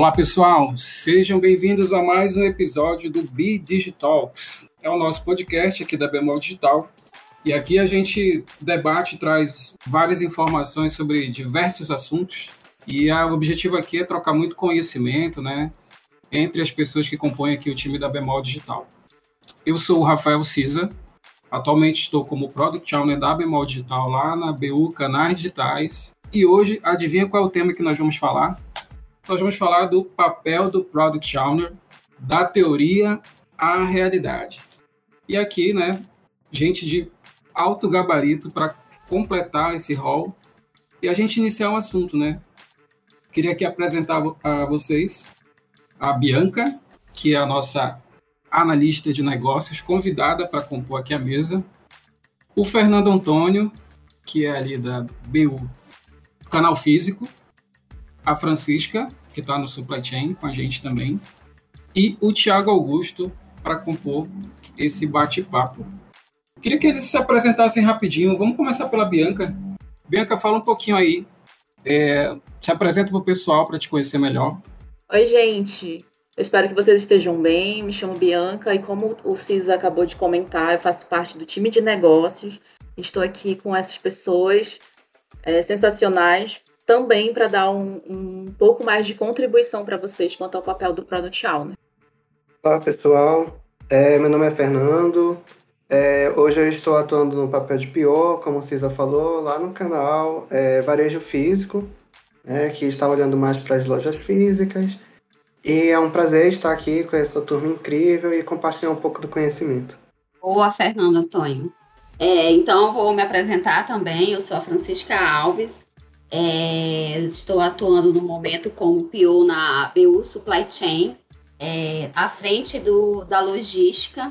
Olá pessoal, sejam bem-vindos a mais um episódio do Be Digitalks. É o nosso podcast aqui da Bemol Digital e aqui a gente debate traz várias informações sobre diversos assuntos e o objetivo aqui é trocar muito conhecimento, né, entre as pessoas que compõem aqui o time da Bemol Digital. Eu sou o Rafael Cisa, atualmente estou como Product Owner da Bemol Digital lá na BU Canais Digitais e hoje, adivinha qual é o tema que nós vamos falar? Nós vamos falar do papel do Product Owner, da teoria à realidade. E aqui, né, gente de alto gabarito para completar esse rol e a gente iniciar o assunto, né? Queria aqui apresentar a vocês a Bianca, que é a nossa analista de negócios, convidada para compor aqui a mesa. O Fernando Antônio, que é ali da BU Canal Físico. A Francisca, que está no supply chain com a gente também, e o Tiago Augusto para compor esse bate-papo. Queria que eles se apresentassem rapidinho. Vamos começar pela Bianca. Bianca, fala um pouquinho aí. É, se apresenta para o pessoal para te conhecer melhor. Oi, gente. Eu espero que vocês estejam bem. Me chamo Bianca e como o Cis acabou de comentar, eu faço parte do time de negócios. Estou aqui com essas pessoas é, sensacionais também para dar um, um, pouco mais de contribuição para vocês quanto ao papel do Product Owner. Olá, pessoal. É, meu nome é Fernando. É, hoje eu estou atuando no papel de PO, como o Cisa falou, lá no canal é, Varejo Físico, né, que está olhando mais para as lojas físicas. E é um prazer estar aqui com essa turma incrível e compartilhar um pouco do conhecimento. Boa, Fernando Antônio. É, então, vou me apresentar também. Eu sou a Francisca Alves, é, estou atuando no momento como PO na BU Supply Chain, é, à frente do, da logística.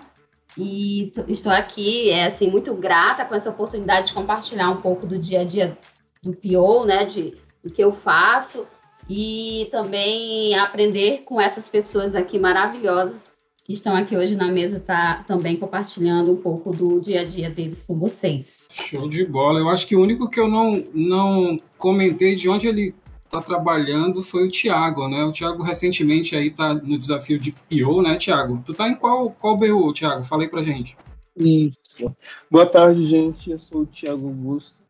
E estou aqui, é, assim, muito grata com essa oportunidade de compartilhar um pouco do dia a dia do PO, né, de, do que eu faço, e também aprender com essas pessoas aqui maravilhosas que estão aqui hoje na mesa tá também compartilhando um pouco do dia a dia deles com vocês. Show de bola. Eu acho que o único que eu não, não comentei de onde ele está trabalhando foi o Thiago, né? O Thiago recentemente aí tá no desafio de PO, né, Thiago? Tu tá em qual, qual BU, Thiago? Falei pra gente. Isso. Boa tarde, gente. Eu sou o Thiago Augusto.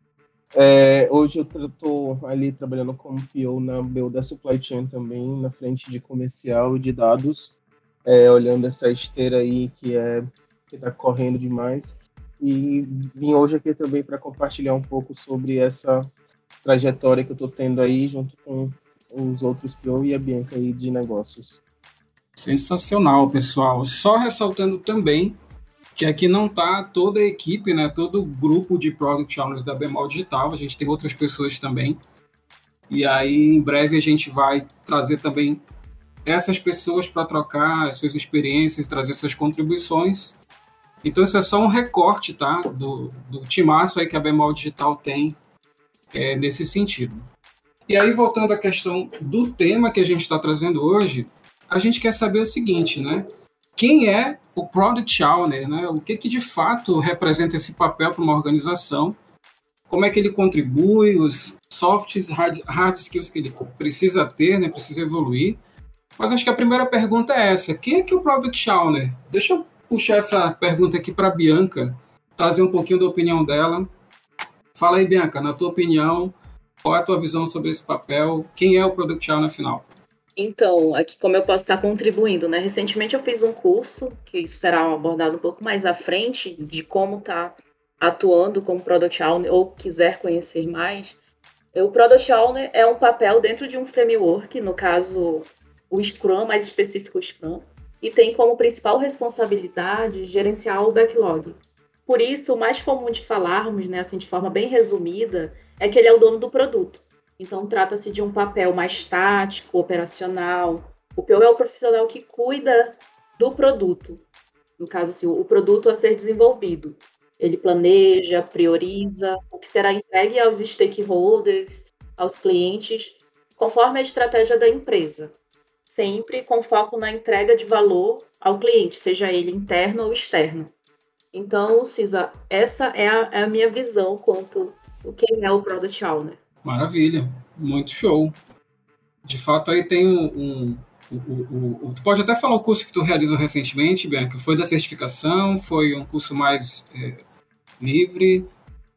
É, hoje eu estou ali trabalhando como PO na BU da Supply Chain também, na frente de comercial e de dados é, olhando essa esteira aí que é que está correndo demais. E vim hoje aqui também para compartilhar um pouco sobre essa trajetória que eu estou tendo aí junto com os outros Pro e a Bianca aí de negócios. Sensacional, pessoal. Só ressaltando também que aqui não está toda a equipe, né, todo o grupo de Product Owners da Bemol Digital, a gente tem outras pessoas também. E aí, em breve, a gente vai trazer também essas pessoas para trocar suas experiências, trazer suas contribuições. Então, isso é só um recorte tá, do, do timaço aí que a Bemol Digital tem é, nesse sentido. E aí, voltando à questão do tema que a gente está trazendo hoje, a gente quer saber o seguinte, né? Quem é o Product Owner, né? O que, que de fato representa esse papel para uma organização? Como é que ele contribui, os soft hard, hard skills que ele precisa ter, né? Precisa evoluir mas acho que a primeira pergunta é essa: quem é que é o Product Owner? Deixa eu puxar essa pergunta aqui para Bianca, trazer um pouquinho da opinião dela. Fala aí, Bianca, na tua opinião, qual é a tua visão sobre esse papel? Quem é o Product Owner final? Então, aqui como eu posso estar contribuindo, né? Recentemente eu fiz um curso, que isso será abordado um pouco mais à frente, de como estar tá atuando como Product Owner ou quiser conhecer mais. O Product Owner é um papel dentro de um framework, no caso, o Scrum, mais específico o Scrum, e tem como principal responsabilidade gerenciar o backlog. Por isso, o mais comum de falarmos, né, assim, de forma bem resumida, é que ele é o dono do produto. Então, trata-se de um papel mais tático, operacional. O PO é o profissional que cuida do produto. No caso, assim, o produto a ser desenvolvido. Ele planeja, prioriza o que será entregue aos stakeholders, aos clientes, conforme a estratégia da empresa sempre com foco na entrega de valor ao cliente, seja ele interno ou externo. Então, Cisa, essa é a, é a minha visão quanto o que é o Product Owner. Maravilha, muito show. De fato, aí tem um, um o, o, o, tu pode até falar o curso que tu realizou recentemente, Bianca. Foi da certificação? Foi um curso mais é, livre?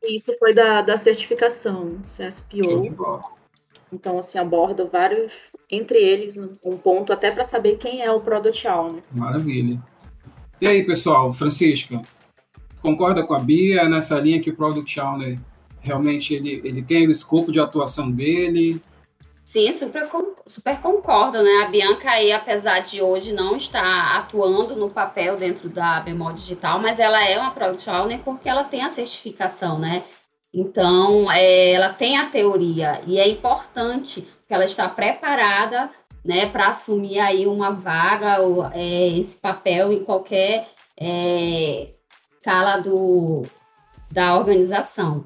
Isso foi da, da certificação, CSPO. Então, assim, aborda vários, entre eles, um ponto até para saber quem é o Product Owner. Maravilha. E aí, pessoal, Francisca, concorda com a Bia nessa linha que o Product Owner realmente ele, ele tem o escopo de atuação dele? Sim, super, super concordo, né? A Bianca aí, apesar de hoje não estar atuando no papel dentro da Bemol Digital, mas ela é uma Product Owner porque ela tem a certificação, né? Então, é, ela tem a teoria e é importante ela está preparada, né, para assumir aí uma vaga ou é, esse papel em qualquer é, sala do, da organização.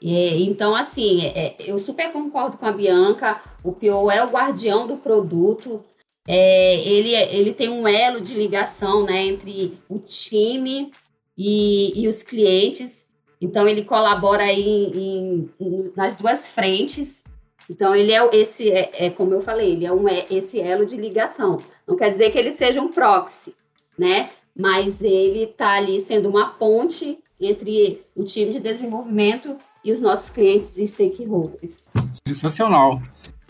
Então, assim, é, eu super concordo com a Bianca, o PO é o guardião do produto, é, ele, ele tem um elo de ligação né, entre o time e, e os clientes, então ele colabora aí em, em, nas duas frentes. Então, ele é esse, é, é, como eu falei, ele é um, é esse elo de ligação. Não quer dizer que ele seja um proxy, né? Mas ele está ali sendo uma ponte entre o time de desenvolvimento e os nossos clientes e stakeholders. Sensacional.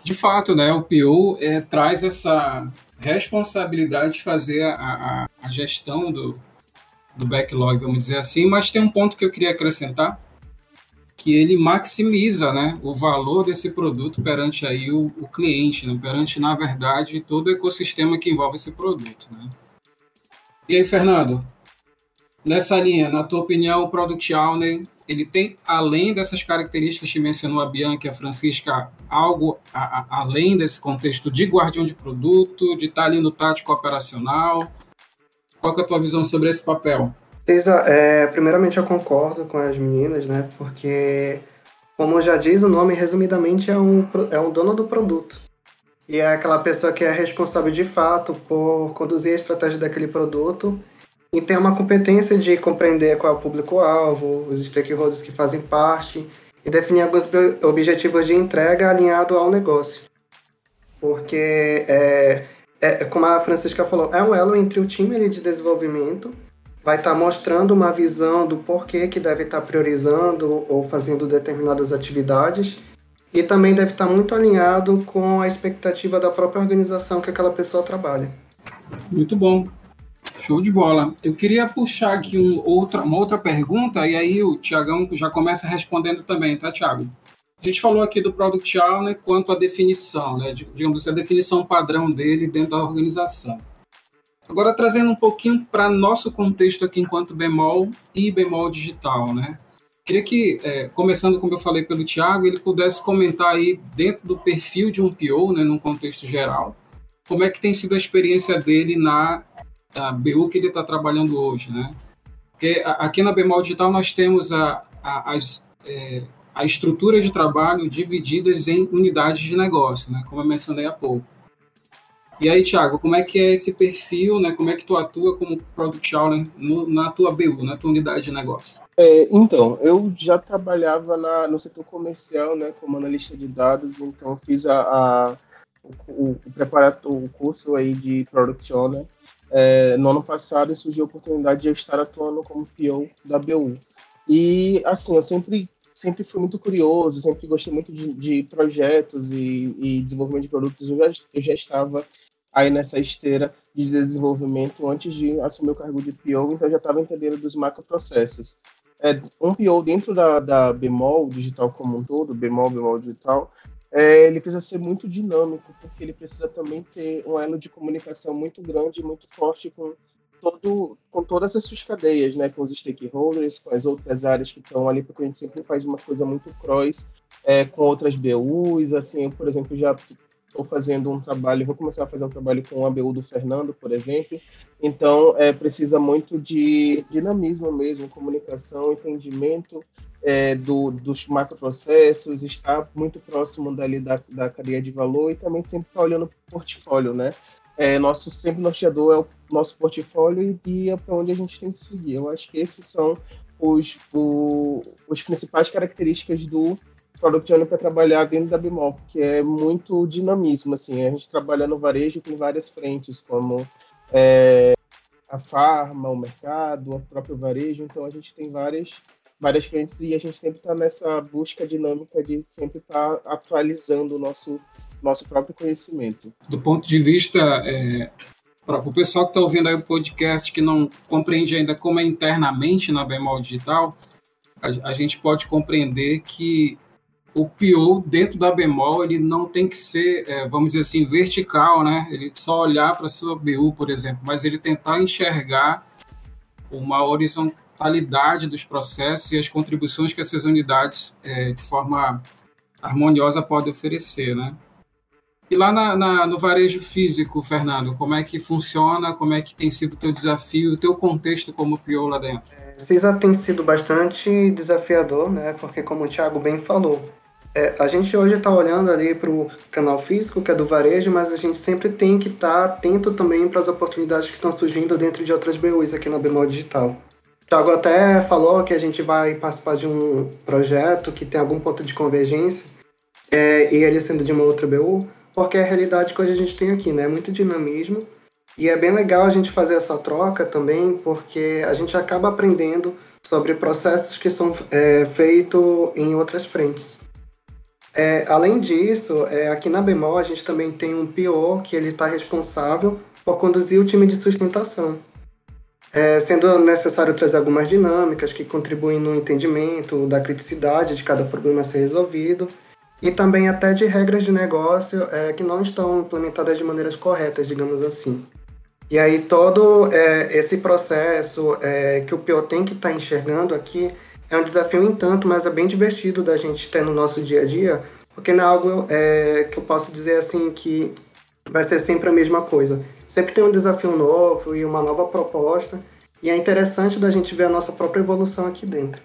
De fato, né, o PO é, traz essa responsabilidade de fazer a, a, a gestão do, do backlog, vamos dizer assim, mas tem um ponto que eu queria acrescentar, que ele maximiza né, o valor desse produto perante aí o, o cliente, né, perante, na verdade, todo o ecossistema que envolve esse produto. Né? E aí, Fernando, nessa linha, na tua opinião, o Product Owner ele tem, além dessas características que mencionou a Bianca e a Francisca, algo a, a, além desse contexto de guardião de produto, de estar ali no tático operacional? Qual é a tua visão sobre esse papel? Cisa, é, primeiramente eu concordo com as meninas, né? Porque, como já diz o nome, resumidamente é um, é um dono do produto. E é aquela pessoa que é responsável de fato por conduzir a estratégia daquele produto e tem uma competência de compreender qual é o público-alvo, os stakeholders que fazem parte e definir alguns objetivos de entrega alinhado ao negócio. Porque, é, é, como a Francisca falou, é um elo entre o time de desenvolvimento, vai estar tá mostrando uma visão do porquê que deve estar tá priorizando ou fazendo determinadas atividades, e também deve estar tá muito alinhado com a expectativa da própria organização que aquela pessoa trabalha. Muito bom. Show de bola. Eu queria puxar aqui um outra, uma outra pergunta, e aí o Tiagão já começa respondendo também, tá, Tiago? A gente falou aqui do Product Owner quanto à definição, né, digamos assim, a definição padrão dele dentro da organização. Agora, trazendo um pouquinho para nosso contexto aqui enquanto bemol e bemol digital, né? Queria que, é, começando como eu falei pelo Tiago, ele pudesse comentar aí dentro do perfil de um PO, né, num contexto geral, como é que tem sido a experiência dele na a BU que ele está trabalhando hoje, né? Porque aqui na Bemol Digital nós temos a, a, as, é, a estrutura de trabalho divididas em unidades de negócio, né? Como eu mencionei há pouco. E aí, Thiago, como é que é esse perfil, né? Como é que tu atua como Product Owner no, na tua BU, na tua unidade de negócio? É, então, eu já trabalhava na, no setor comercial, né, como analista de dados, então fiz a, a o, o, o curso aí de Product Owner é, no ano passado surgiu a oportunidade de eu estar atuando como PO da BU. E, assim, eu sempre, sempre fui muito curioso, sempre gostei muito de, de projetos e, e, desenvolvimento de produtos. Eu já, eu já estava aí nessa esteira de desenvolvimento antes de assumir o cargo de PO, então já estava entendendo dos macroprocessos. É, um PO dentro da, da Bemol digital como um todo, Bemol, Bemol digital, é, ele precisa ser muito dinâmico, porque ele precisa também ter um elo de comunicação muito grande, muito forte com, todo, com todas as suas cadeias, né, com os stakeholders, com as outras áreas que estão ali, porque a gente sempre faz uma coisa muito cross é, com outras BUs, assim, eu, por exemplo, já estou fazendo um trabalho, vou começar a fazer um trabalho com a BU do Fernando, por exemplo, então é, precisa muito de dinamismo mesmo, comunicação, entendimento, é, do, dos macroprocessos, está muito próximo dali da, da cadeia de valor e também sempre está olhando para o portfólio, né? É, nosso sempre norteador é o nosso portfólio e guia para onde a gente tem que seguir. Eu acho que esses são os, o, os principais características do Product Owner para trabalhar dentro da Bemol, porque é muito dinamismo, assim, a gente trabalha no varejo tem várias frentes, como é, a farma, o mercado, o próprio varejo, então a gente tem várias, várias frentes e a gente sempre está nessa busca dinâmica de sempre estar tá atualizando o nosso, nosso próprio conhecimento. Do ponto de vista, é, para o pessoal que está ouvindo aí o podcast que não compreende ainda como é internamente na Bemol Digital, a, a gente pode compreender que o PO dentro da bemol ele não tem que ser, é, vamos dizer assim, vertical, né? Ele só olhar para sua BU, por exemplo, mas ele tentar enxergar uma horizontalidade dos processos e as contribuições que essas unidades, é, de forma harmoniosa, podem oferecer, né? E lá na, na, no varejo físico, Fernando, como é que funciona, como é que tem sido o teu desafio, o teu contexto como PO lá dentro? CISA tem sido bastante desafiador, né? Porque como o Thiago bem falou, é, a gente hoje está olhando ali para o canal físico, que é do varejo, mas a gente sempre tem que estar tá atento também para as oportunidades que estão surgindo dentro de outras BUs aqui na Bemol Digital. Thiago até falou que a gente vai participar de um projeto que tem algum ponto de convergência, é, e ele sendo de uma outra BU, porque é a realidade que hoje a gente tem aqui, né? Muito dinamismo, e é bem legal a gente fazer essa troca também, porque a gente acaba aprendendo sobre processos que são é, feitos em outras frentes. É, além disso, é, aqui na Bemol a gente também tem um PO que ele está responsável por conduzir o time de sustentação, é, sendo necessário trazer algumas dinâmicas que contribuem no entendimento da criticidade de cada problema a ser resolvido e também até de regras de negócio é, que não estão implementadas de maneiras corretas, digamos assim. E aí todo é, esse processo é, que o PO tem que estar tá enxergando aqui é um desafio em tanto, mas é bem divertido da gente ter no nosso dia a dia, porque não é algo é, que eu posso dizer assim que vai ser sempre a mesma coisa. Sempre tem um desafio novo e uma nova proposta, e é interessante da gente ver a nossa própria evolução aqui dentro.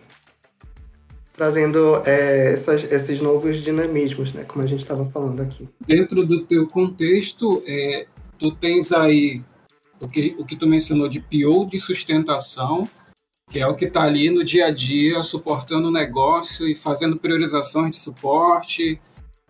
Trazendo é, essas, esses novos dinamismos, né, como a gente estava falando aqui. Dentro do teu contexto, é, tu tens aí o que, o que tu mencionou de PO de sustentação, que é o que está ali no dia a dia, suportando o negócio e fazendo priorizações de suporte,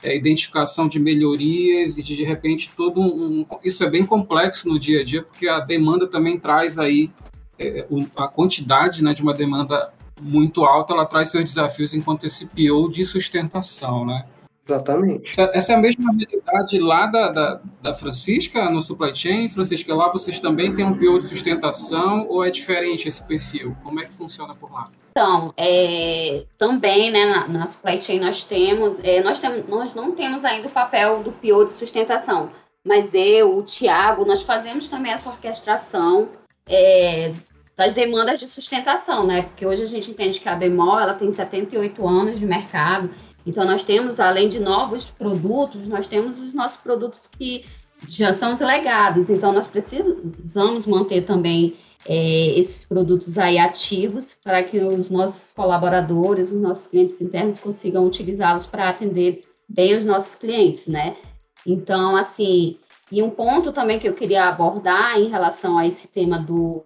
é, identificação de melhorias e de, de repente todo um, isso é bem complexo no dia a dia porque a demanda também traz aí é, a quantidade né, de uma demanda muito alta ela traz seus desafios enquanto esse PO de sustentação né Exatamente. Essa, é a mesma realidade lá da, da, da, Francisca, no supply chain. Francisca, lá vocês também têm um PO de sustentação ou é diferente esse perfil? Como é que funciona por lá? Então, é, também, né, na, na, supply chain nós temos, é, nós, tem, nós não temos ainda o papel do PO de sustentação, mas eu, o Tiago, nós fazemos também essa orquestração é, das demandas de sustentação, né? Porque hoje a gente entende que a Bemol, ela tem 78 anos de mercado, então, nós temos, além de novos produtos, nós temos os nossos produtos que já são os legados. Então, nós precisamos manter também é, esses produtos aí ativos para que os nossos colaboradores, os nossos clientes internos consigam utilizá-los para atender bem os nossos clientes, né? Então, assim, e um ponto também que eu queria abordar em relação a esse tema do,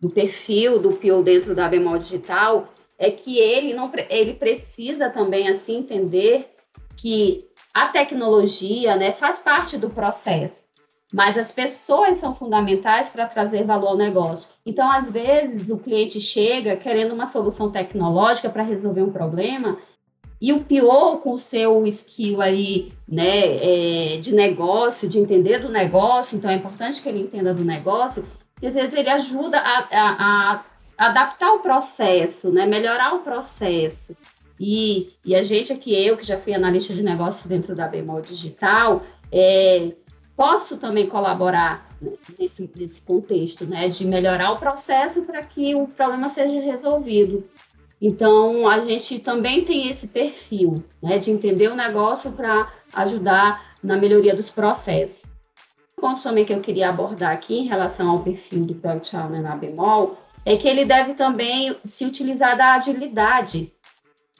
do perfil do PO dentro da Bemol Digital é que ele não ele precisa também assim entender que a tecnologia, né, faz parte do processo, mas as pessoas são fundamentais para trazer valor ao negócio. Então, às vezes, o cliente chega querendo uma solução tecnológica para resolver um problema e o pior com o seu skill aí, né, é, de negócio, de entender do negócio, então é importante que ele entenda do negócio, e às vezes ele ajuda a, a, a adaptar o processo, né? melhorar o processo. E, e a gente aqui, eu que já fui analista de negócio dentro da Bemol Digital, é, posso também colaborar nesse, nesse contexto, né? De melhorar o processo para que o problema seja resolvido. Então, a gente também tem esse perfil, né? De entender o negócio para ajudar na melhoria dos processos. Um ponto também que eu queria abordar aqui em relação ao perfil do Product Owner na Bemol é que ele deve também se utilizar da agilidade,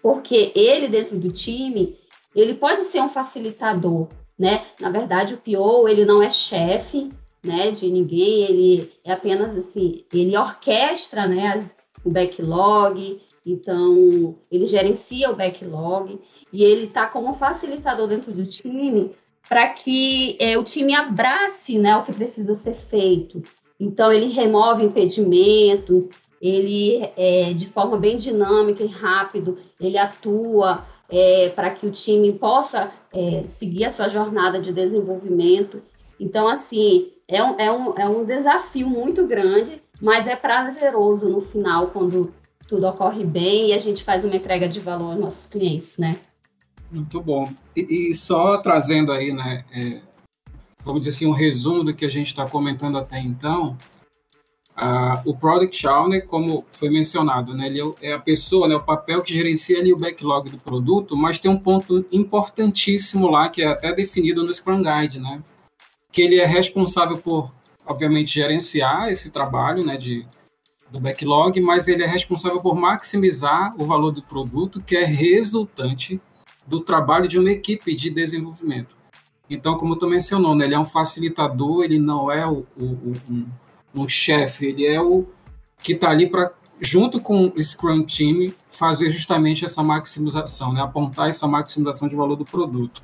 porque ele dentro do time, ele pode ser um facilitador, né? Na verdade, o PO, ele não é chefe, né, de ninguém, ele é apenas assim, ele orquestra, né, as, o backlog, então ele gerencia o backlog e ele está como facilitador dentro do time para que é, o time abrace né, o que precisa ser feito. Então, ele remove impedimentos, ele, é, de forma bem dinâmica e rápido, ele atua é, para que o time possa é, seguir a sua jornada de desenvolvimento. Então, assim, é um, é, um, é um desafio muito grande, mas é prazeroso no final, quando tudo ocorre bem e a gente faz uma entrega de valor aos nossos clientes, né? Muito bom. E, e só trazendo aí, né, é, vamos dizer assim, um resumo do que a gente está comentando até então, uh, o Product Owner, como foi mencionado, né, ele é, é a pessoa, né, o papel que gerencia ali o backlog do produto, mas tem um ponto importantíssimo lá, que é até definido no Scrum Guide, né, que ele é responsável por, obviamente, gerenciar esse trabalho, né, de do backlog, mas ele é responsável por maximizar o valor do produto que é resultante do trabalho de uma equipe de desenvolvimento. Então, como tu mencionou, né, ele é um facilitador, ele não é o, o, um, um chefe, ele é o que está ali para, junto com o Scrum Team, fazer justamente essa maximização, né, apontar essa maximização de valor do produto.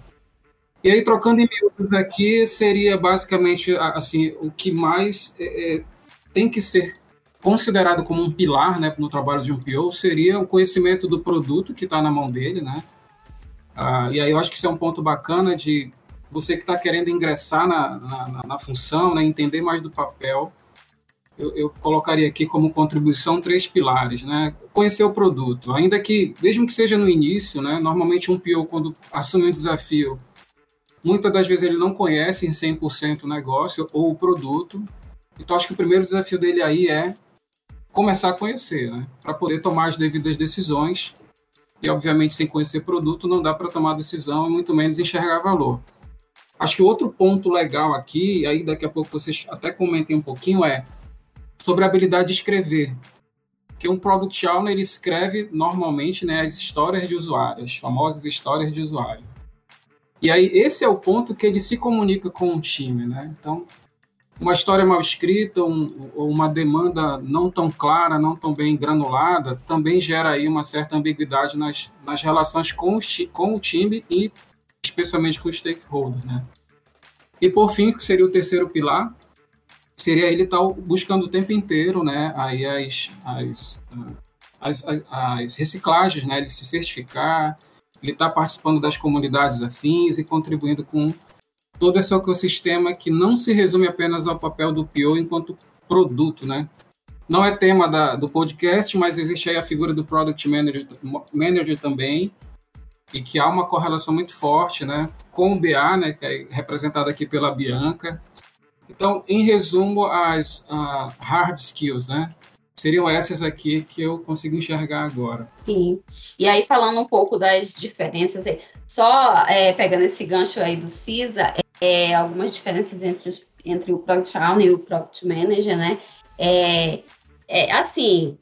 E aí, trocando em miúdos aqui, seria basicamente assim o que mais é, é tem que ser considerado como um pilar né, no trabalho de um PO seria o conhecimento do produto que está na mão dele, né? Ah, e aí eu acho que isso é um ponto bacana de você que está querendo ingressar na, na, na, função, né, entender mais do papel. Eu, eu, colocaria aqui como contribuição três pilares, né? Conhecer o produto, ainda que, mesmo que seja no início, né? Normalmente um PO, quando assume um desafio, muitas das vezes ele não conhece em 100% o negócio ou o produto. Então, acho que o primeiro desafio dele aí é começar a conhecer, né? Para poder tomar as devidas decisões e, obviamente, sem conhecer produto, não dá para tomar decisão e muito menos enxergar valor. Acho que outro ponto legal aqui, aí daqui a pouco vocês até comentem um pouquinho, é sobre a habilidade de escrever. Que um Product Owner ele escreve normalmente né, as histórias de usuário, as famosas histórias de usuário. E aí esse é o ponto que ele se comunica com o time, né? Então, uma história mal escrita, um, uma demanda não tão clara, não tão bem granulada, também gera aí uma certa ambiguidade nas, nas relações com, os, com o time e especialmente com os stakeholders, né? E por fim, que seria o terceiro pilar, seria ele estar tá buscando o tempo inteiro, né, aí as, as, as, as, reciclagens, né, ele se certificar, ele está participando das comunidades afins e contribuindo com todo esse ecossistema que não se resume apenas ao papel do PO enquanto produto, né? Não é tema da, do podcast, mas existe aí a figura do Product Manager, manager também, e que há uma correlação muito forte né, com o BA, né, que é representado aqui pela Bianca. Então, em resumo, as uh, hard skills, né? Seriam essas aqui que eu consigo enxergar agora. Sim. E aí, falando um pouco das diferenças, só é, pegando esse gancho aí do CISA, é, algumas diferenças entre, os, entre o Product Owner e o Product Manager, né? É, é assim,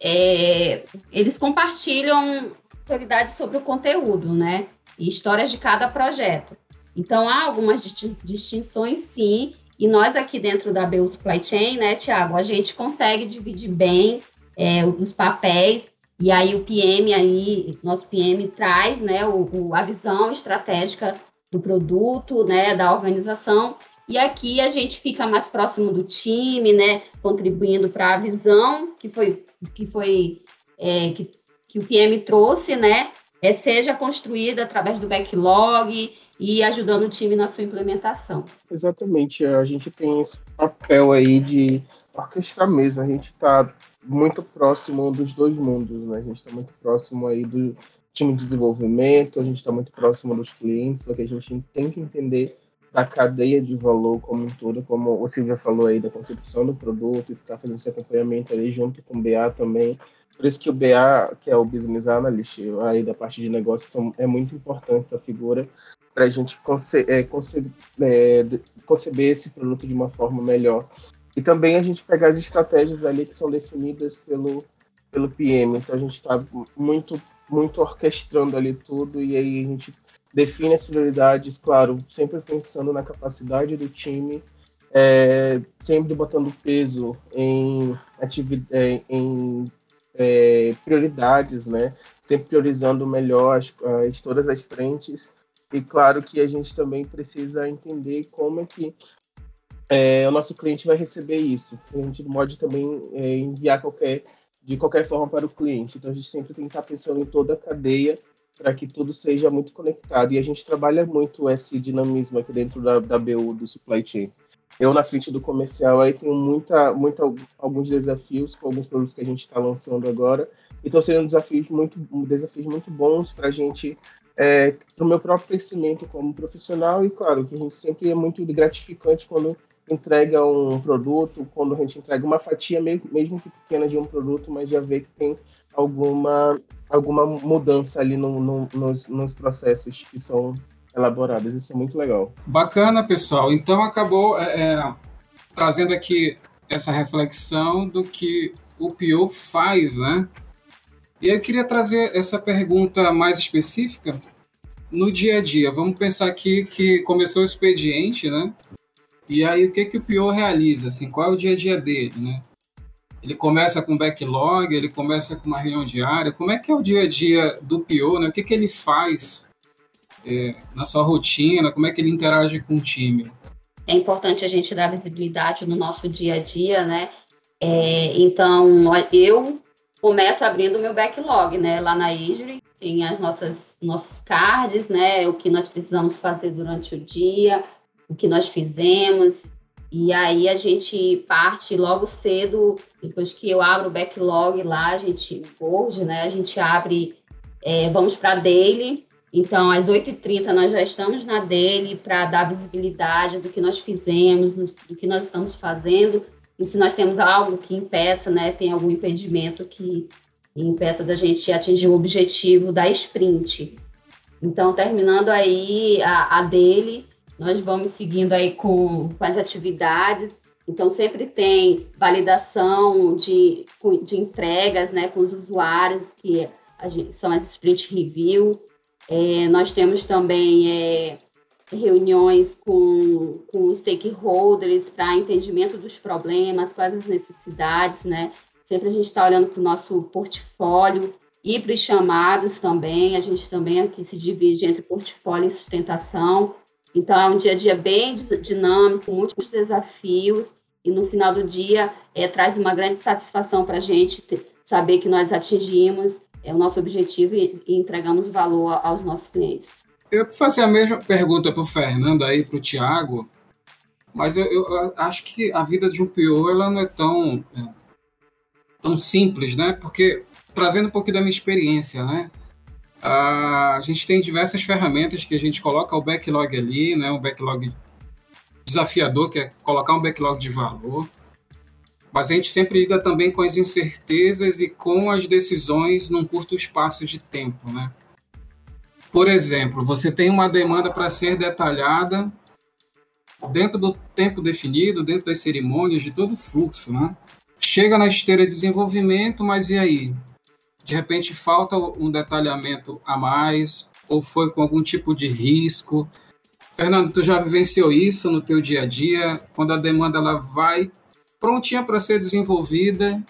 é, eles compartilham prioridades sobre o conteúdo, né? E histórias de cada projeto. Então, há algumas distinções, sim, e nós aqui dentro da BU Supply Chain, né, Tiago, a gente consegue dividir bem é, os papéis, e aí o PM aí, nosso PM traz, né, o, o, a visão estratégica do produto, né, da organização. E aqui a gente fica mais próximo do time, né, contribuindo para a visão que foi que foi é, que, que o PM trouxe, né, é, seja construída através do backlog e ajudando o time na sua implementação. Exatamente, a gente tem esse papel aí de orquestrar mesmo, a gente está muito próximo dos dois mundos, né? A gente está muito próximo aí do time de desenvolvimento, a gente está muito próximo dos clientes, porque a gente tem que entender da cadeia de valor como um todo, como o Silvia falou aí, da concepção do produto e ficar fazendo esse acompanhamento ali junto com o BA também. Por isso que o BA, que é o Business Analyst, aí da parte de negócio, é muito importante essa figura para a gente conce é, conce é, conceber esse produto de uma forma melhor. E também a gente pegar as estratégias ali que são definidas pelo, pelo PM. Então a gente está muito muito orquestrando ali tudo e aí a gente define as prioridades, claro, sempre pensando na capacidade do time, é, sempre botando peso em, é, em é, prioridades, né? Sempre priorizando melhor as, as, todas as frentes. E claro que a gente também precisa entender como é que é, o nosso cliente vai receber isso. A gente pode também é, enviar qualquer, de qualquer forma para o cliente. Então a gente sempre tem que estar pensando em toda a cadeia para que tudo seja muito conectado. E a gente trabalha muito esse dinamismo aqui dentro da, da BU, do supply chain. Eu, na frente do comercial, aí tenho muita, muita, alguns desafios com alguns produtos que a gente está lançando agora. Então, seriam desafios muito, desafios muito bons para a gente, é, para o meu próprio crescimento como profissional. E, claro, que a gente sempre é muito gratificante quando entrega um produto, quando a gente entrega uma fatia, mesmo que pequena, de um produto, mas já vê que tem alguma, alguma mudança ali no, no, nos, nos processos que são elaborados. Isso é muito legal. Bacana, pessoal. Então acabou é, é, trazendo aqui essa reflexão do que o PO faz, né? E eu queria trazer essa pergunta mais específica no dia a dia. Vamos pensar aqui que começou o expediente, né? E aí, o que, que o PO realiza? Assim, qual é o dia a dia dele, né? Ele começa com backlog, ele começa com uma reunião diária. Como é que é o dia a dia do PO, né? O que, que ele faz é, na sua rotina? Como é que ele interage com o time? É importante a gente dar visibilidade no nosso dia a dia, né? É, então, eu começo abrindo meu backlog, né? Lá na Easy, tem as nossas nossos cards, né? O que nós precisamos fazer durante o dia, o que nós fizemos. E aí a gente parte logo cedo, depois que eu abro o backlog lá, a gente, board, né? A gente abre, é, vamos para daily. Então, às 8h30 nós já estamos na daily para dar visibilidade do que nós fizemos, do que nós estamos fazendo. E se nós temos algo que impeça, né? Tem algum impedimento que impeça da gente atingir o objetivo da sprint. Então, terminando aí a, a dele, nós vamos seguindo aí com, com as atividades. Então, sempre tem validação de, de entregas né, com os usuários, que gente, são as sprint review. É, nós temos também é, reuniões com, com stakeholders para entendimento dos problemas, quais as necessidades, né? Sempre a gente está olhando para o nosso portfólio e para os chamados também. A gente também aqui se divide entre portfólio e sustentação. Então, é um dia a dia bem dinâmico, muitos desafios, e no final do dia é, traz uma grande satisfação para a gente saber que nós atingimos é, o nosso objetivo e, e entregamos valor aos nossos clientes. Eu vou fazer a mesma pergunta para o Fernando aí, para o Tiago, mas eu, eu, acho que a vida de um PO ela não é tão, é, tão simples, né? Porque, trazendo um pouquinho da minha experiência, né? a gente tem diversas ferramentas que a gente coloca o backlog ali, né, um backlog desafiador, que é colocar um backlog de valor, mas a gente sempre lida também com as incertezas e com as decisões num curto espaço de tempo, né? Por exemplo, você tem uma demanda para ser detalhada dentro do tempo definido, dentro das cerimônias, de todo o fluxo, né? Chega na esteira de desenvolvimento, mas e aí? de repente falta um detalhamento a mais ou foi com algum tipo de risco. Fernando, tu já vivenciou isso no teu dia a dia, quando a demanda ela vai prontinha para ser desenvolvida,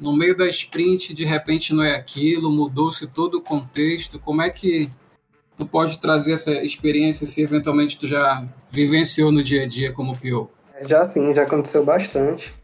no meio da sprint, de repente não é aquilo, mudou-se todo o contexto. Como é que tu pode trazer essa experiência se eventualmente tu já vivenciou no dia a dia como PO? Já sim, já aconteceu bastante.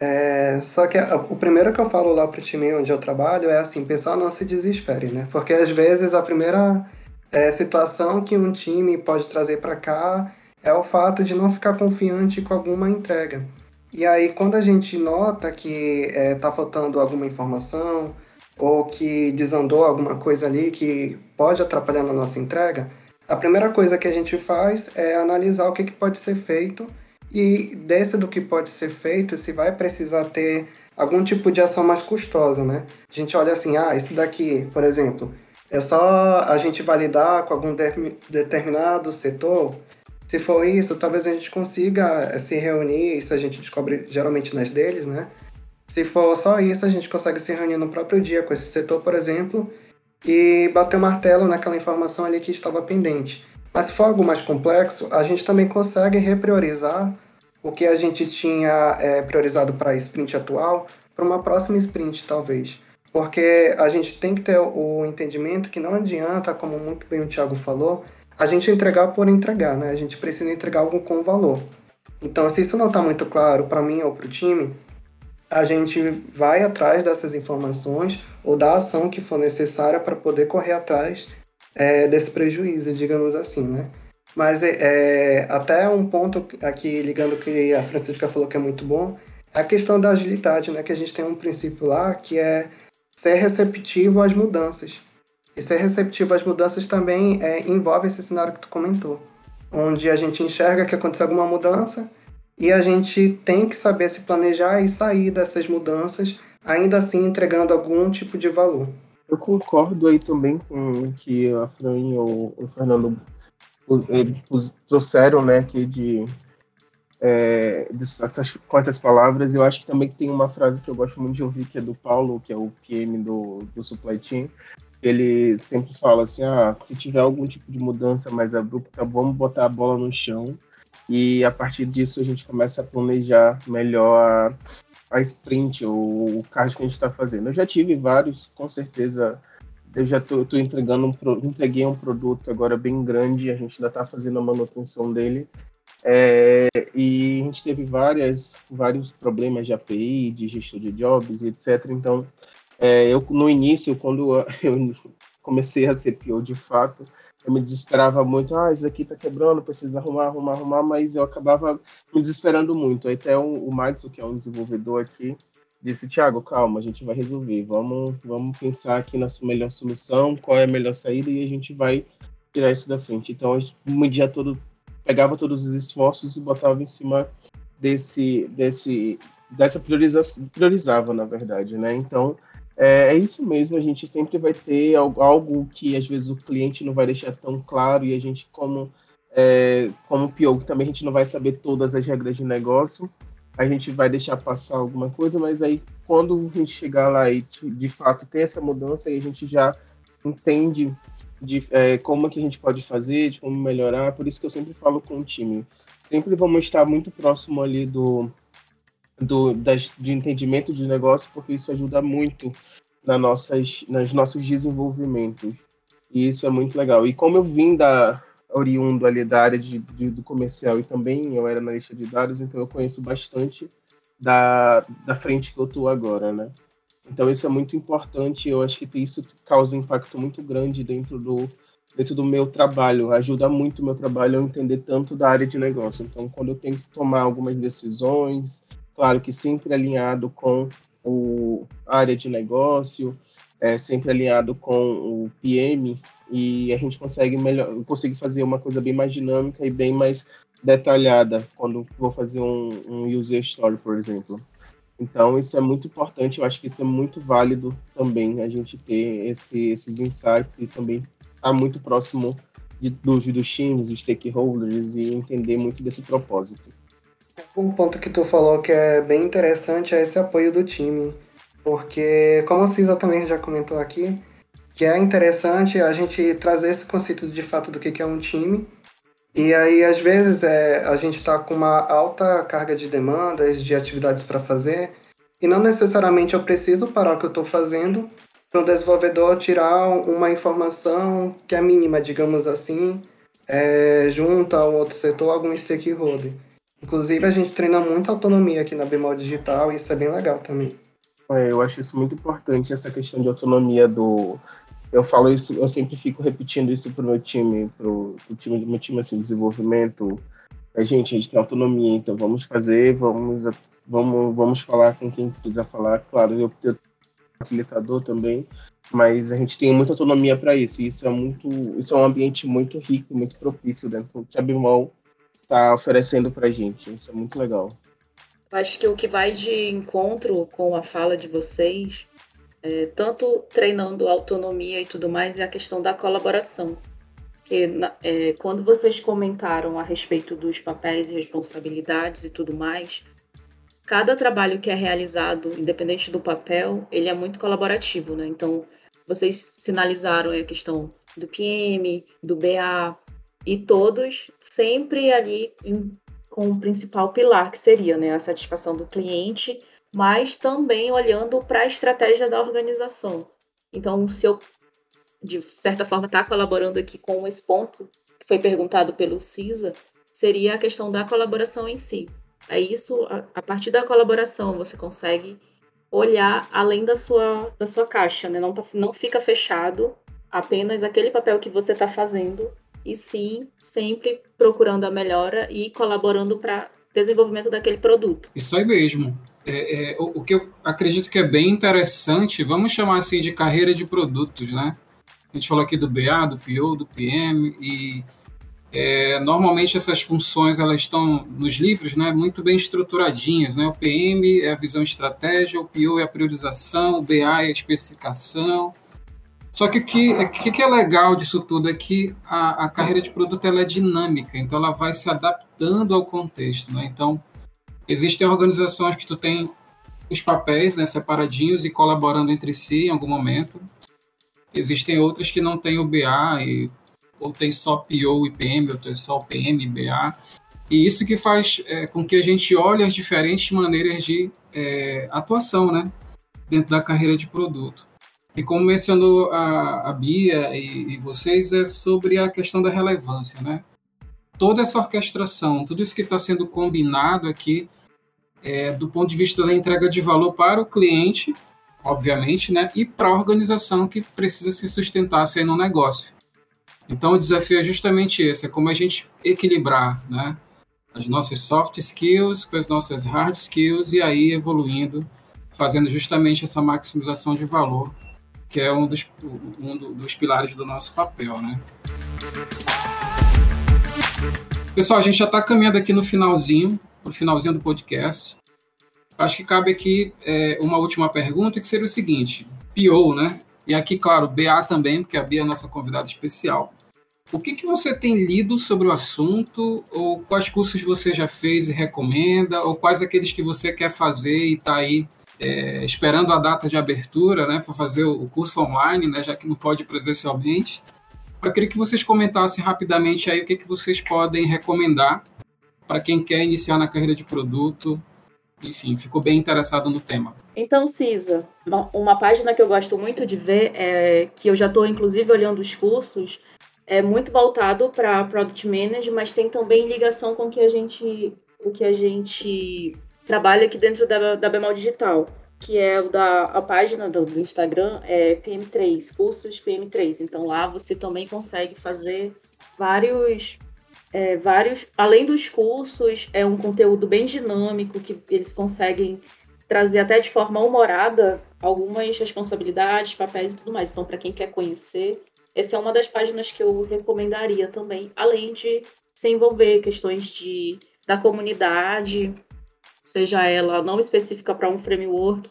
É, só que a, o primeiro que eu falo lá pro time onde eu trabalho é assim, pessoal, não se desespere, né? Porque às vezes a primeira é, situação que um time pode trazer para cá é o fato de não ficar confiante com alguma entrega. E aí, quando a gente nota que é, tá faltando alguma informação ou que desandou alguma coisa ali que pode atrapalhar na nossa entrega, a primeira coisa que a gente faz é analisar o que, que pode ser feito e desse do que pode ser feito, se vai precisar ter algum tipo de ação mais custosa, né? A gente olha assim, ah, isso daqui, por exemplo, é só a gente validar com algum de determinado setor. Se for isso, talvez a gente consiga se reunir, isso a gente descobre geralmente nas deles, né? Se for só isso, a gente consegue se reunir no próprio dia com esse setor, por exemplo, e bater o martelo naquela informação ali que estava pendente. Mas se for algo mais complexo, a gente também consegue repriorizar o que a gente tinha é, priorizado para a sprint atual para uma próxima sprint, talvez. porque a gente tem que ter o entendimento que não adianta, como muito bem o Thiago falou, a gente entregar por entregar, né? A gente precisa entregar algo com valor. Então, se isso não está muito claro para mim ou para o time, a gente vai atrás dessas informações ou da ação que for necessária para poder correr atrás é, desse prejuízo, digamos assim, né? Mas é, é, até um ponto aqui ligando que a Francisca falou que é muito bom, é a questão da agilidade, né? Que a gente tem um princípio lá que é ser receptivo às mudanças. E ser receptivo às mudanças também é, envolve esse cenário que tu comentou, onde a gente enxerga que aconteceu alguma mudança e a gente tem que saber se planejar e sair dessas mudanças, ainda assim entregando algum tipo de valor. Eu concordo aí também com que a Fran e o, Fernando trouxeram, né, aqui de, é, com essas palavras. Eu acho que também tem uma frase que eu gosto muito de ouvir, que é do Paulo, que é o PM do, do Supply Chain. Ele sempre fala assim, ah, se tiver algum tipo de mudança mais abrupta, vamos botar a bola no chão e a partir disso a gente começa a planejar melhor a, a sprint ou o card que a gente está fazendo. Eu já tive vários, com certeza. Eu já estou entregando um, entreguei um produto agora bem grande, a gente ainda está fazendo a manutenção dele. É, e a gente teve várias, vários problemas de API, de gestão de jobs etc. Então, é, eu no início, quando eu comecei a ser PO de fato, eu me desesperava muito, ah, isso aqui tá quebrando, precisa arrumar, arrumar, arrumar, mas eu acabava me desesperando muito. Aí até o, o Madison, que é um desenvolvedor aqui, disse, Thiago, calma, a gente vai resolver, vamos, vamos pensar aqui na sua melhor solução, qual é a melhor saída e a gente vai tirar isso da frente. Então, um dia todo pegava todos os esforços e botava em cima desse, desse, dessa priorização, priorizava, na verdade, né? Então, é, é, isso mesmo, a gente sempre vai ter algo, que às vezes o cliente não vai deixar tão claro e a gente, como, é, como PO, também a gente não vai saber todas as regras de negócio, a gente vai deixar passar alguma coisa, mas aí quando a gente chegar lá e de fato ter essa mudança, aí a gente já entende de é, como que a gente pode fazer, de como melhorar, por isso que eu sempre falo com o time. Sempre vamos estar muito próximo ali do, do, das, de entendimento de negócio, porque isso ajuda muito na nossas, nos nossos desenvolvimentos. E isso é muito legal. E como eu vim da oriundo ali da área de, de, do comercial e também eu era analista de dados, então eu conheço bastante da, da frente que eu estou agora, né? Então isso é muito importante, eu acho que isso causa um impacto muito grande dentro do, dentro do meu trabalho, ajuda muito o meu trabalho a entender tanto da área de negócio. Então, quando eu tenho que tomar algumas decisões, claro que sempre alinhado com o, área de negócio, é, sempre alinhado com o PM, e a gente consegue melhor, consegue fazer uma coisa bem mais dinâmica e bem mais detalhada quando vou fazer um, um user story, por exemplo. Então, isso é muito importante, eu acho que isso é muito válido também, a gente ter esse, esses insights e também estar tá muito próximo de, dos, dos times, dos stakeholders e entender muito desse propósito. Um ponto que tu falou que é bem interessante é esse apoio do time. Porque, como a Cisa também já comentou aqui, que é interessante a gente trazer esse conceito de fato do que é um time. E aí, às vezes, é, a gente está com uma alta carga de demandas, de atividades para fazer, e não necessariamente eu preciso parar o que eu estou fazendo para o desenvolvedor tirar uma informação que é mínima, digamos assim, é, junto a um outro setor, algum stakeholder. Inclusive, a gente treina muita autonomia aqui na Bemol Digital e isso é bem legal também. É, eu acho isso muito importante, essa questão de autonomia do. Eu falo isso, eu sempre fico repetindo isso pro meu time, pro, pro time do meu time assim, de desenvolvimento. É, gente, a gente tem autonomia, então vamos fazer, vamos, vamos, vamos falar com quem quiser falar. Claro, eu, eu facilitador também, mas a gente tem muita autonomia para isso. E isso é muito, isso é um ambiente muito rico, muito propício dentro do Bemol está oferecendo para a gente. Isso é muito legal. Acho que o que vai de encontro com a fala de vocês, é, tanto treinando autonomia e tudo mais, é a questão da colaboração. Que, é, quando vocês comentaram a respeito dos papéis e responsabilidades e tudo mais, cada trabalho que é realizado, independente do papel, ele é muito colaborativo, né? Então, vocês sinalizaram a questão do PM, do BA, e todos sempre ali em, com o principal pilar, que seria né, a satisfação do cliente mas também olhando para a estratégia da organização. Então, se eu, de certa forma, estar tá colaborando aqui com esse ponto que foi perguntado pelo CISA, seria a questão da colaboração em si. É isso, a, a partir da colaboração, você consegue olhar além da sua, da sua caixa, né? Não, tá, não fica fechado apenas aquele papel que você está fazendo, e sim sempre procurando a melhora e colaborando para desenvolvimento daquele produto. Isso aí mesmo. É, é, o, o, que eu acredito que é bem interessante, vamos chamar assim de carreira de produtos, né? A gente falou aqui do BA, do PO, do PM e é, normalmente essas funções elas estão nos livros, né, muito bem estruturadinhas, né? O PM é a visão estratégia, o PO é a priorização, o BA é a especificação. Só que o que, que, que, é legal disso tudo é que a, a carreira de produto ela é dinâmica, então ela vai se adaptando ao contexto, né? Então existem organizações que tu tem os papéis né, separadinhos e colaborando entre si em algum momento. Existem outras que não têm o BA e ou tem só PO e PM, ou tem só PM e BA. E isso que faz é, com que a gente olhe as diferentes maneiras de é, atuação, né? Dentro da carreira de produto. E como mencionou a, a Bia e, e, vocês, é sobre a questão da relevância, né? Toda essa orquestração, tudo isso que está sendo combinado aqui, é, do ponto de vista da entrega de valor para o cliente, obviamente, né? E para a organização que precisa se sustentar sem no negócio. Então, o desafio é justamente esse: é como a gente equilibrar né, as nossas soft skills com as nossas hard skills e aí evoluindo, fazendo justamente essa maximização de valor, que é um dos, um dos pilares do nosso papel. Né? Pessoal, a gente já está caminhando aqui no finalzinho, no finalzinho do podcast. Acho que cabe aqui é, uma última pergunta, que seria o seguinte: PO, né? E aqui, claro, BA também, porque a Bia é a nossa convidada especial. O que, que você tem lido sobre o assunto? Ou quais cursos você já fez e recomenda? Ou quais aqueles que você quer fazer e está aí é, esperando a data de abertura né, para fazer o curso online, né, já que não pode presencialmente? Eu queria que vocês comentassem rapidamente aí o que, que vocês podem recomendar para quem quer iniciar na carreira de produto enfim, ficou bem interessado no tema. Então, Cisa, uma página que eu gosto muito de ver, é, que eu já estou inclusive olhando os cursos, é muito voltado para product manager, mas tem também ligação com o que a gente, o que a gente trabalha aqui dentro da, da Bemol Digital, que é o da a página do, do Instagram é PM3, cursos PM3. Então lá você também consegue fazer vários é, vários, além dos cursos, é um conteúdo bem dinâmico que eles conseguem trazer até de forma humorada algumas responsabilidades, papéis e tudo mais. Então, para quem quer conhecer, essa é uma das páginas que eu recomendaria também, além de se envolver questões de, da comunidade, seja ela não específica para um framework,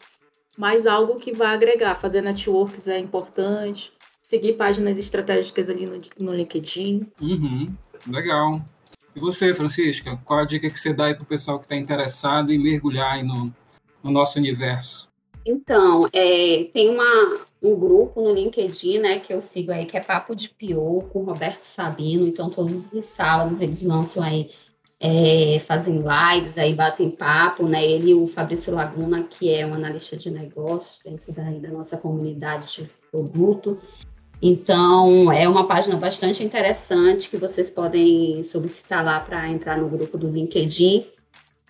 mas algo que vai agregar. Fazer networks é importante, seguir páginas estratégicas ali no, no LinkedIn. Uhum, legal. E você, Francisca, qual a dica que você dá aí para o pessoal que está interessado em mergulhar no, no nosso universo? Então, é, tem uma, um grupo no LinkedIn, né, que eu sigo aí, que é Papo de Pior, com Roberto Sabino. Então, todos os sábados eles lançam aí, é, fazem lives, aí batem papo, né? Ele e o Fabrício Laguna, que é um analista de negócios dentro da, da nossa comunidade de produto. Então, é uma página bastante interessante que vocês podem solicitar lá para entrar no grupo do LinkedIn.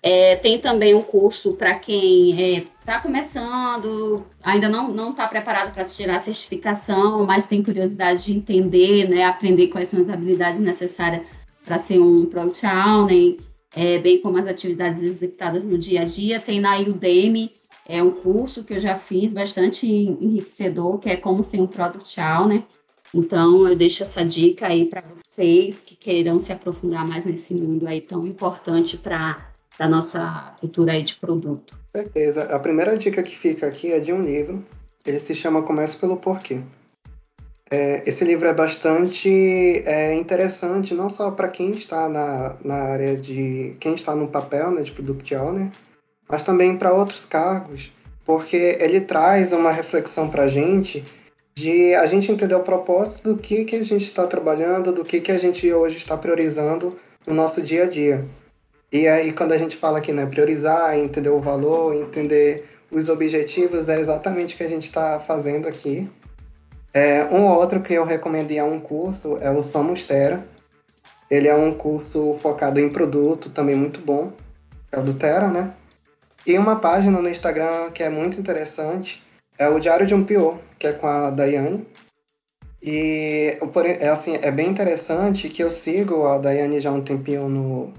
É, tem também um curso para quem está é, começando, ainda não está preparado para tirar a certificação, mas tem curiosidade de entender, né, aprender quais são as habilidades necessárias para ser um Product Owner, é, bem como as atividades executadas no dia a dia. Tem na Udemy, é um curso que eu já fiz bastante enriquecedor, que é como ser um Product Owner. Então, eu deixo essa dica aí para vocês que queiram se aprofundar mais nesse mundo aí tão importante para da nossa cultura aí de produto. Certeza. A primeira dica que fica aqui é de um livro. Ele se chama Comece pelo Porquê. É, esse livro é bastante é, interessante, não só para quem está na, na área de. quem está no papel né, de Product Owner, mas também para outros cargos, porque ele traz uma reflexão para a gente de a gente entender o propósito do que, que a gente está trabalhando, do que, que a gente hoje está priorizando no nosso dia a dia. E aí, quando a gente fala aqui, né, priorizar, entender o valor, entender os objetivos, é exatamente o que a gente está fazendo aqui. É, um outro que eu recomendo é um curso é o Somos Terra. Ele é um curso focado em produto, também muito bom. É o do Terra, né? E uma página no Instagram que é muito interessante é o Diário de um Pior, que é com a Daiane. E é, assim, é bem interessante que eu sigo a Daiane já há um tempinho no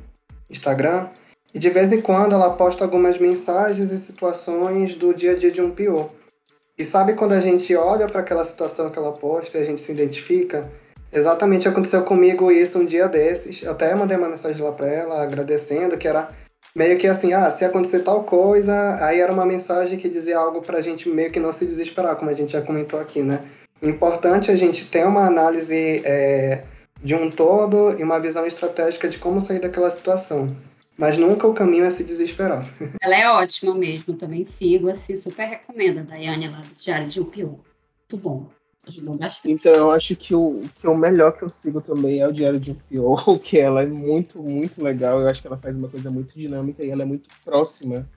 Instagram. E de vez em quando ela posta algumas mensagens e situações do dia a dia de um pior. E sabe quando a gente olha para aquela situação que ela posta e a gente se identifica? Exatamente aconteceu comigo isso um dia desses. Até mandei uma mensagem lá para ela agradecendo, que era meio que assim, ah, se acontecer tal coisa, aí era uma mensagem que dizia algo pra gente meio que não se desesperar, como a gente já comentou aqui, né? Importante a gente ter uma análise é, de um todo e uma visão estratégica de como sair daquela situação. Mas nunca o caminho é se desesperar. Ela é ótima mesmo, também sigo, assim, super recomendo a Daiane lá do Diário de UPU. Muito bom ajudou bastante. Então, eu acho que o, que o melhor que eu sigo também é o Diário de um P.O., que ela é muito, muito legal. Eu acho que ela faz uma coisa muito dinâmica e ela é muito próxima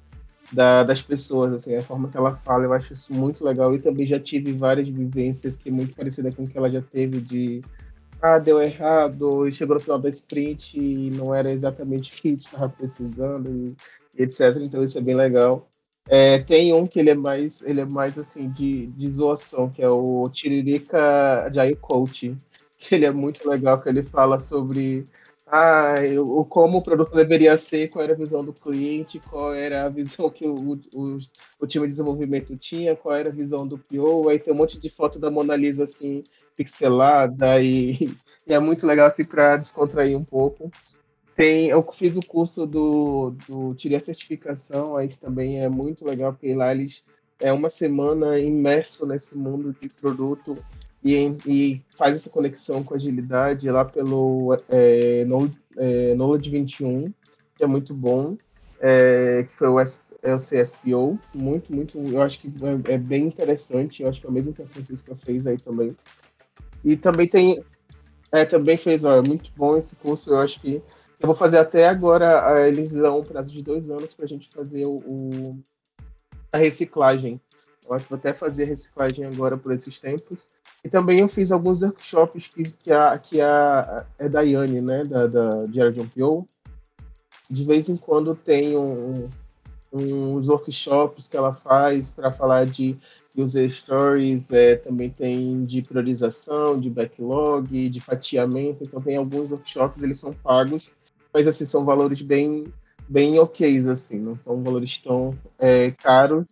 da, das pessoas, assim, a forma que ela fala, eu acho isso muito legal. E também já tive várias vivências que é muito parecida com o que ela já teve de ah, deu errado, e chegou no final da sprint e não era exatamente o que estava precisando, e, etc. Então isso é bem legal. É, tem um que ele é mais, ele é mais assim de, de zoação, que é o Tiririca Jai Coach, que ele é muito legal, que ele fala sobre ah, o, como o produto deveria ser, qual era a visão do cliente, qual era a visão que o, o, o time de desenvolvimento tinha, qual era a visão do PO, aí tem um monte de foto da Mona Lisa assim, pixelada, e, e é muito legal assim para descontrair um pouco. Tem, eu fiz o curso do, do Tirei a Certificação, aí que também é muito legal, porque lá eles é uma semana imerso nesse mundo de produto e, e faz essa conexão com agilidade lá pelo é, Knowledge, é, Knowledge 21, que é muito bom, é, que foi o, S, é o CSPO, muito, muito, eu acho que é, é, bem interessante, eu acho que é o mesmo que a Francisca fez aí também. E também tem, é, também fez, ó, é muito bom esse curso, eu acho que eu vou fazer até agora, eles dão um prazo de dois anos para a gente fazer o, o, a reciclagem. Eu acho que vou até fazer a reciclagem agora por esses tempos. E também eu fiz alguns workshops que, que, a, que a, é da Yane, né, da, da Diário de um De vez em quando tem um, uns workshops que ela faz para falar de user stories, é, também tem de priorização, de backlog, de fatiamento. Então tem alguns workshops, eles são pagos mas assim, são valores bem, bem ok, assim, não são valores tão é, caros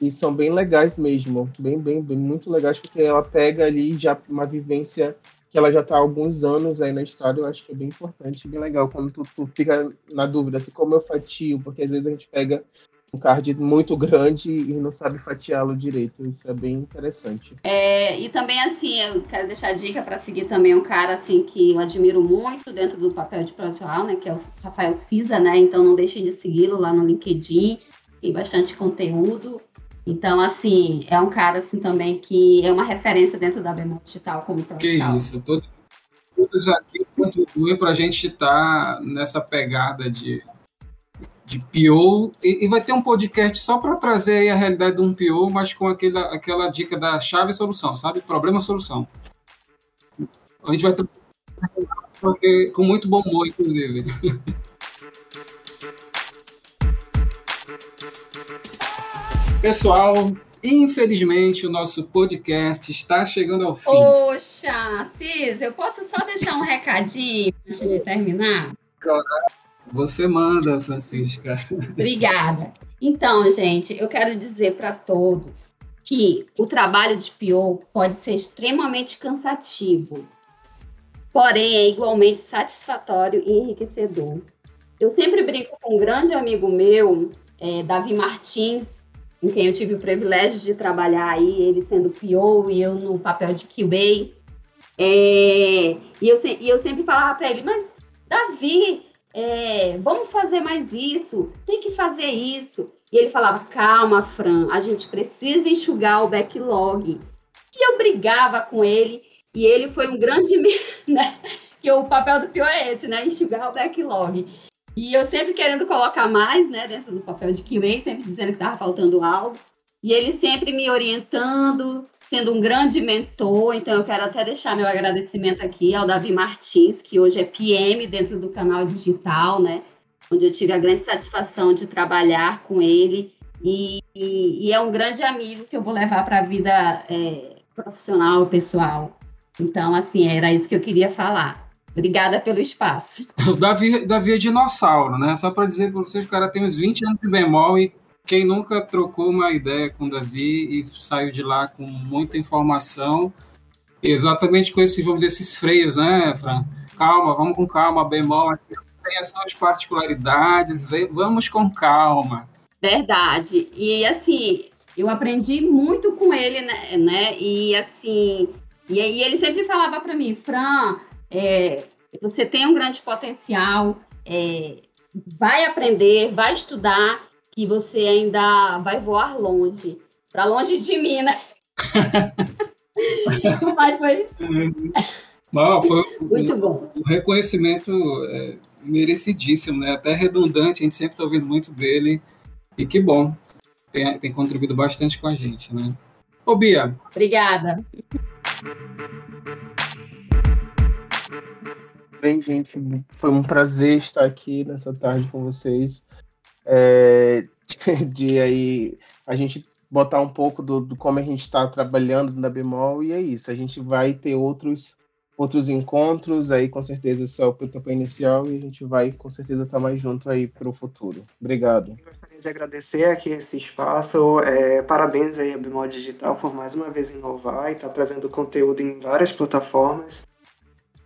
e são bem legais mesmo, bem, bem, bem, muito legais, porque ela pega ali já uma vivência que ela já está há alguns anos aí na estrada, eu acho que é bem importante, bem legal, quando tu, tu fica na dúvida, assim, como eu fatio, porque às vezes a gente pega um card muito grande e não sabe fatiá-lo direito. Isso é bem interessante. É, e também, assim, eu quero deixar dica para seguir também um cara, assim, que eu admiro muito dentro do papel de profissional, né, que é o Rafael Cisa, né, então não deixem de segui-lo lá no LinkedIn, tem bastante conteúdo. Então, assim, é um cara, assim, também que é uma referência dentro da Bemol Digital como profissional. Que isso, todos, todos aqui contribuem para a gente estar tá nessa pegada de de PO, e, e, vai ter um podcast só para trazer a realidade de um PO, mas com aquela, aquela dica da chave solução, sabe? Problema solução. A gente vai ter com muito bom humor, inclusive. Pessoal, infelizmente o nosso podcast está chegando ao fim. Poxa, Cis, eu posso só deixar um recadinho antes de terminar? Claro. Você manda, Francisca. Obrigada. Então, gente, eu quero dizer para todos que o trabalho de PO pode ser extremamente cansativo, porém é igualmente satisfatório e enriquecedor. Eu sempre brinco com um grande amigo meu, é, Davi Martins, com quem eu tive o privilégio de trabalhar aí, ele sendo PO e eu no papel de QA. É, e, eu, e eu sempre falava para ele, mas Davi, é, vamos fazer mais isso, tem que fazer isso. E ele falava, calma, Fran, a gente precisa enxugar o backlog. E eu brigava com ele, e ele foi um grande, né? Que o papel do pior é esse, né? Enxugar o backlog. E eu sempre querendo colocar mais, né, dentro do papel de QA, sempre dizendo que estava faltando algo. E ele sempre me orientando, sendo um grande mentor. Então, eu quero até deixar meu agradecimento aqui ao Davi Martins, que hoje é PM dentro do canal digital, né? Onde eu tive a grande satisfação de trabalhar com ele. E, e, e é um grande amigo que eu vou levar para a vida é, profissional, pessoal. Então, assim, era isso que eu queria falar. Obrigada pelo espaço. O Davi, Davi é dinossauro, né? Só para dizer para vocês, o cara tem uns 20 anos de bemol e quem nunca trocou uma ideia com o Davi e saiu de lá com muita informação, exatamente com esses, vamos dizer, esses freios, né, Fran? Calma, vamos com calma, bemol tem as suas particularidades, vamos com calma. Verdade. E assim, eu aprendi muito com ele, né? né? E assim, e aí ele sempre falava para mim, Fran, é, você tem um grande potencial, é, vai aprender, vai estudar, que você ainda vai voar longe, para longe de mim, né? Mas foi. Bom, foi Muito bom. O reconhecimento é, merecidíssimo, né? Até redundante, a gente sempre está ouvindo muito dele. E que bom, tem, tem contribuído bastante com a gente, né? Ô, Bia. Obrigada. Bem, gente, foi um prazer estar aqui nessa tarde com vocês. É, de aí a gente botar um pouco do, do como a gente está trabalhando na Bemol e é isso. A gente vai ter outros outros encontros aí com certeza só o pontapé inicial e a gente vai com certeza estar mais junto aí para o futuro. Obrigado. Gostaria de agradecer aqui esse espaço. É, parabéns aí a Bemol Digital por mais uma vez inovar e estar tá trazendo conteúdo em várias plataformas.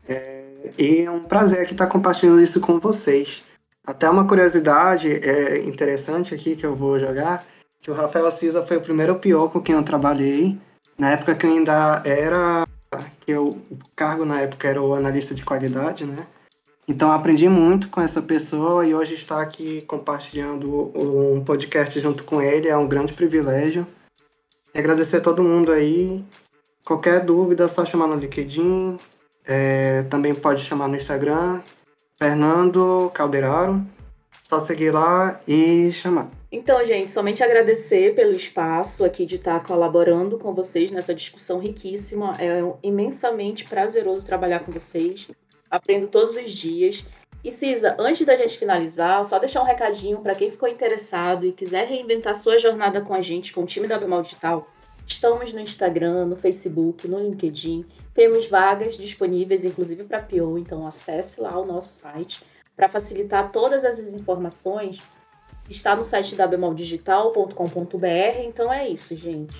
É, e é um prazer aqui estar compartilhando isso com vocês. Até uma curiosidade é, interessante aqui que eu vou jogar, que o Rafael Cisa foi o primeiro PO com quem eu trabalhei, na época que eu ainda era, que eu, o cargo na época era o analista de qualidade, né? Então aprendi muito com essa pessoa e hoje estar aqui compartilhando um podcast junto com ele é um grande privilégio. E agradecer a todo mundo aí. Qualquer dúvida é só chamar no LinkedIn, é, também pode chamar no Instagram, Fernando Calderaro. Só seguir lá e chamar. Então, gente, somente agradecer pelo espaço aqui de estar colaborando com vocês nessa discussão riquíssima. É imensamente prazeroso trabalhar com vocês. Aprendo todos os dias. E Cisa, antes da gente finalizar, só deixar um recadinho para quem ficou interessado e quiser reinventar sua jornada com a gente, com o time da Bemal Digital. Estamos no Instagram, no Facebook, no LinkedIn. Temos vagas disponíveis, inclusive para PO, então acesse lá o nosso site para facilitar todas essas informações. Está no site da bemoldigital.com.br. Então é isso, gente.